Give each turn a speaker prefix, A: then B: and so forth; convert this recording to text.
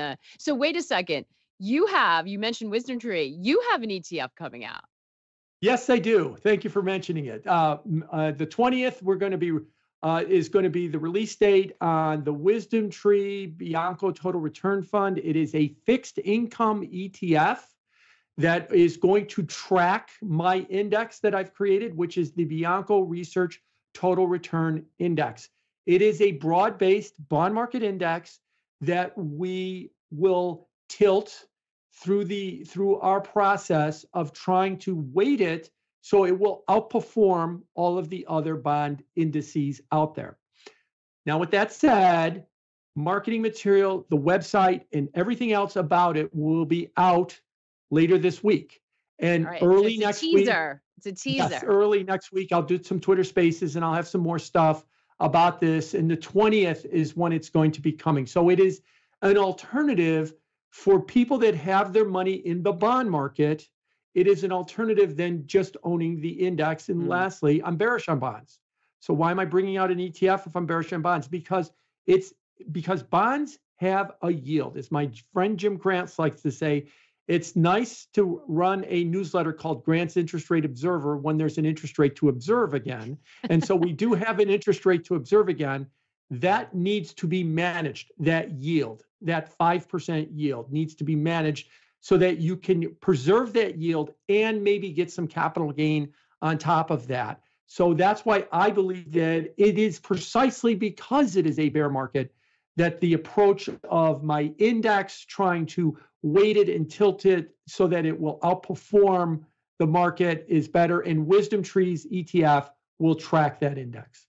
A: Uh, so wait a second. You have, you mentioned WisdomTree. You have an ETF coming out.
B: Yes, I do. Thank you for mentioning it. Uh, uh, the 20th, we're going to be uh, is going to be the release date on the WisdomTree Bianco Total Return Fund. It is a fixed income ETF that is going to track my index that I've created, which is the Bianco Research Total Return Index. It is a broad based bond market index that we will tilt through the through our process of trying to weight it so it will outperform all of the other bond indices out there. Now, with that said, marketing material, the website, and everything else about it will be out later this week. And right. early
A: so
B: next
A: teaser. week. It's a teaser.
B: Yes, early next week, I'll do some Twitter spaces and I'll have some more stuff about this. And the 20th is when it's going to be coming. So it is an alternative for people that have their money in the bond market. It is an alternative than just owning the index. And mm. lastly, I'm bearish on bonds. So why am I bringing out an ETF if I'm bearish on bonds? Because it's because bonds have a yield. As my friend Jim Grants likes to say, it's nice to run a newsletter called Grant's Interest Rate Observer when there's an interest rate to observe again. And so we do have an interest rate to observe again. That needs to be managed, that yield, that 5% yield needs to be managed so that you can preserve that yield and maybe get some capital gain on top of that. So that's why I believe that it is precisely because it is a bear market that the approach of my index trying to weight it and tilt it so that it will outperform the market is better. And WisdomTree's ETF will track that index.